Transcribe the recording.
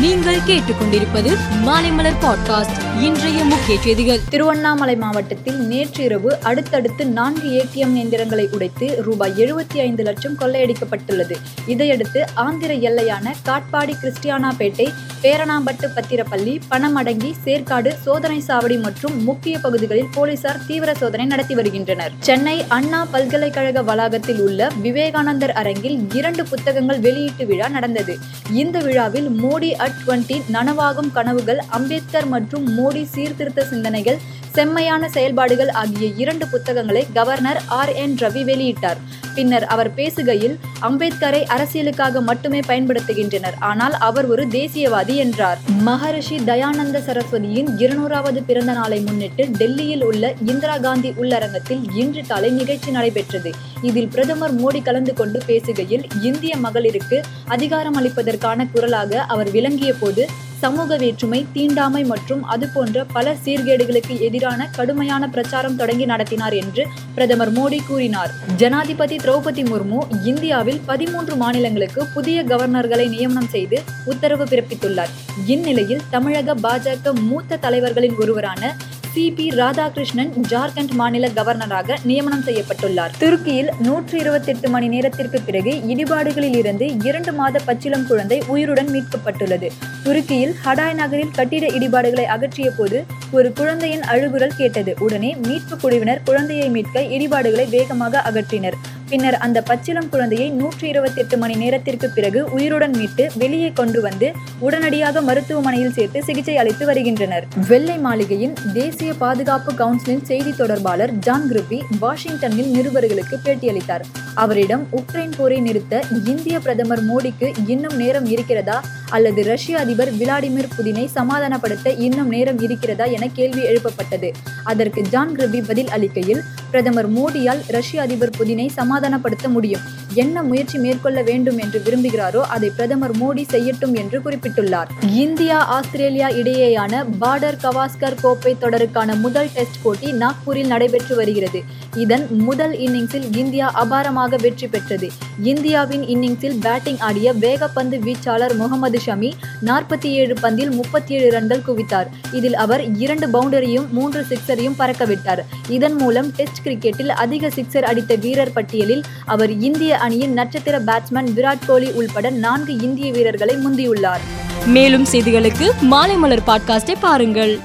நீங்கள் கேட்டுக்கொண்டிருப்பது மாலைமலர் பாட்காஸ்ட் இன்றைய முக்கிய செய்திகள். திருவண்ணாமலை மாவட்டத்தில் நேற்று இரவு அடுத்தடுத்து நான்கு ஏடிஎம் எந்திரங்களை உடைத்து ரூபாய் எழுபத்தி ஐந்து லட்சம் கொள்ளையடிக்கப்பட்டுள்ளது. இதையடுத்து ஆந்திர எல்லையான காட்பாடி கிறிஸ்டியானாபேட்டை பேரணாம்பட்டு பத்திரப்பள்ளி பணமடங்கி சேர்க்காடு சோதனை சாவடி மற்றும் முக்கிய பகுதிகளில் போலீசார் தீவிர சோதனை நடத்தி வருகின்றனர். சென்னை அண்ணா பல்கலைக்கழக வளாகத்தில் உள்ள விவேகானந்தர் அரங்கில் இரண்டு புத்தகங்கள் வெளியீட்டு விழா நடந்தது. இந்த விழாவில் மோடி டுவெண்ட்டி நனவாகும் கனவுகள் அம்பேத்கர் மற்றும் மோடி சீர்திருத்த சிந்தனைகள் செம்மையான செயல்பாடுகள் ஆகிய இரண்டு புத்தகங்களை கவர்னர் ஆர் என் ரவி வெளியிட்டார். பின்னர் அவர் பேசுகையில் அம்பேத்கரை அரசியலுக்காக மட்டுமே பயன்படுத்துகின்றனர் ஆனால் அவர் ஒரு தேசியவாதி என்றார். மகரிஷி தயானந்த சரஸ்வதியின் இருநூறாவது பிறந்த நாளை முன்னிட்டு டெல்லியில் உள்ள இந்திரா காந்தி உள்ளரங்கத்தில் இன்று காலை நிகழ்ச்சி நடைபெற்றது. இதில் பிரதமர் மோடி கலந்து கொண்டு பேசுகையில் இந்திய மகளிருக்கு அதிகாரம் அளிப்பதற்கான குரலாக அவர் விளங்கிய போது சமூக வேற்றுமை தீண்டாமை மற்றும் அது போன்ற பல சீர்கேடுகளுக்கு எதிரான கடுமையான பிரச்சாரம் தொடங்கி நடத்தினார் என்று பிரதமர் மோடி கூறினார். ஜனாதிபதி திரௌபதி முர்மு இந்தியாவில் பதிமூன்று மாநிலங்களுக்கு புதிய கவர்னர்களை நியமனம் செய்து உத்தரவு பிறப்பித்துள்ளார். இந்நிலையில் தமிழக பாஜக மூத்த தலைவர்களின் ஒருவரான சி பி ராதாகிருஷ்ணன் ஜார்க்கண்ட் மாநில கவர்னராக நியமனம் செய்யப்பட்டுள்ளார். துருக்கியில் நூற்றி இருபத்தி எட்டு மணி நேரத்திற்கு பிறகு இடிபாடுகளில் இருந்து இரண்டு மாத பச்சிளம் குழந்தை உயிருடன் மீட்கப்பட்டுள்ளது. துருக்கியில் ஹடாய் நகரில் கட்டிட இடிபாடுகளை அகற்றிய போது ஒரு குழந்தையின் அழுகுரல் கேட்டது. உடனே மீட்பு குழுவினர் குழந்தையை மீட்க இடிபாடுகளை வேகமாக அகற்றினர். பின்னர் அந்த பச்சிளம் குழந்தையை நூற்றி இருபத்தி எட்டு மணி நேரத்திற்கு பிறகு உயிருடன் மீட்டு வெளியே கொண்டு வந்து உடனடியாக மருத்துவமனையில் சேர்த்து சிகிச்சை அளித்து வருகின்றனர். வெள்ளை மாளிகையின் தேசிய பாதுகாப்பு கவுன்சிலின் செய்தி தொடர்பாளர் ஜான் கிருபி வாஷிங்டனில் நிருபர்களுக்கு பேட்டியளித்தார் அவரிடம் உக்ரைன் போரை நிறுத்த இந்திய பிரதமர் மோடிக்கு இன்னும் நேரம் இருக்கிறதா? அல்லது ரஷ்ய அதிபர் விளாடிமிர் புதினை சமாதானப்படுத்த இன்னும் நேரம் இருக்கிறதா என கேள்வி எழுப்பப்பட்டது. அதற்கு ஜான் கிரபி பதில் அளிக்கையில் பிரதமர் மோடியால் ரஷ்ய அதிபர் புதினை சமாதானப்படுத்த முடியும். என்ன முயற்சி மேற்கொள்ள வேண்டும் என்று விரும்புகிறாரோ அதை பிரதமர் மோடி செய்யட்டும் என்று குறிப்பிட்டுள்ளார். இந்தியா ஆஸ்திரேலியா இடையேயான பார்டர் கவாஸ்கர் கோப்பை தொடருக்கான முதல் டெஸ்ட் போட்டி நாக்பூரில் நடைபெற்று வருகிறது. இதன் முதல் இன்னிங்ஸில் இந்தியா அபாரமாக வெற்றி பெற்றது. இந்தியாவின் இன்னிங்ஸில் பேட்டிங் ஆடிய வேகப்பந்து வீச்சாளர் முகமது ஷமி நாற்பத்தி ஏழு பந்தில் முப்பத்தி ஏழு ரன்கள் குவித்தார். இதில் அவர் இரண்டு பவுண்டரியும் மூன்று சிக்ஸரையும் பறக்கவிட்டார். இதன் மூலம் டெஸ்ட் கிரிக்கெட்டில் அதிக சிக்ஸர் அடித்த வீரர் பட்டியலில் அவர் இந்திய அணியின் நட்சத்திர பேட்ஸ்மேன் விராட் கோலி உள்பட நான்கு இந்திய வீரர்களை முந்தியுள்ளார். மேலும் செய்திகளுக்கு மாலைமலர் பாட்காஸ்டை பாருங்கள்.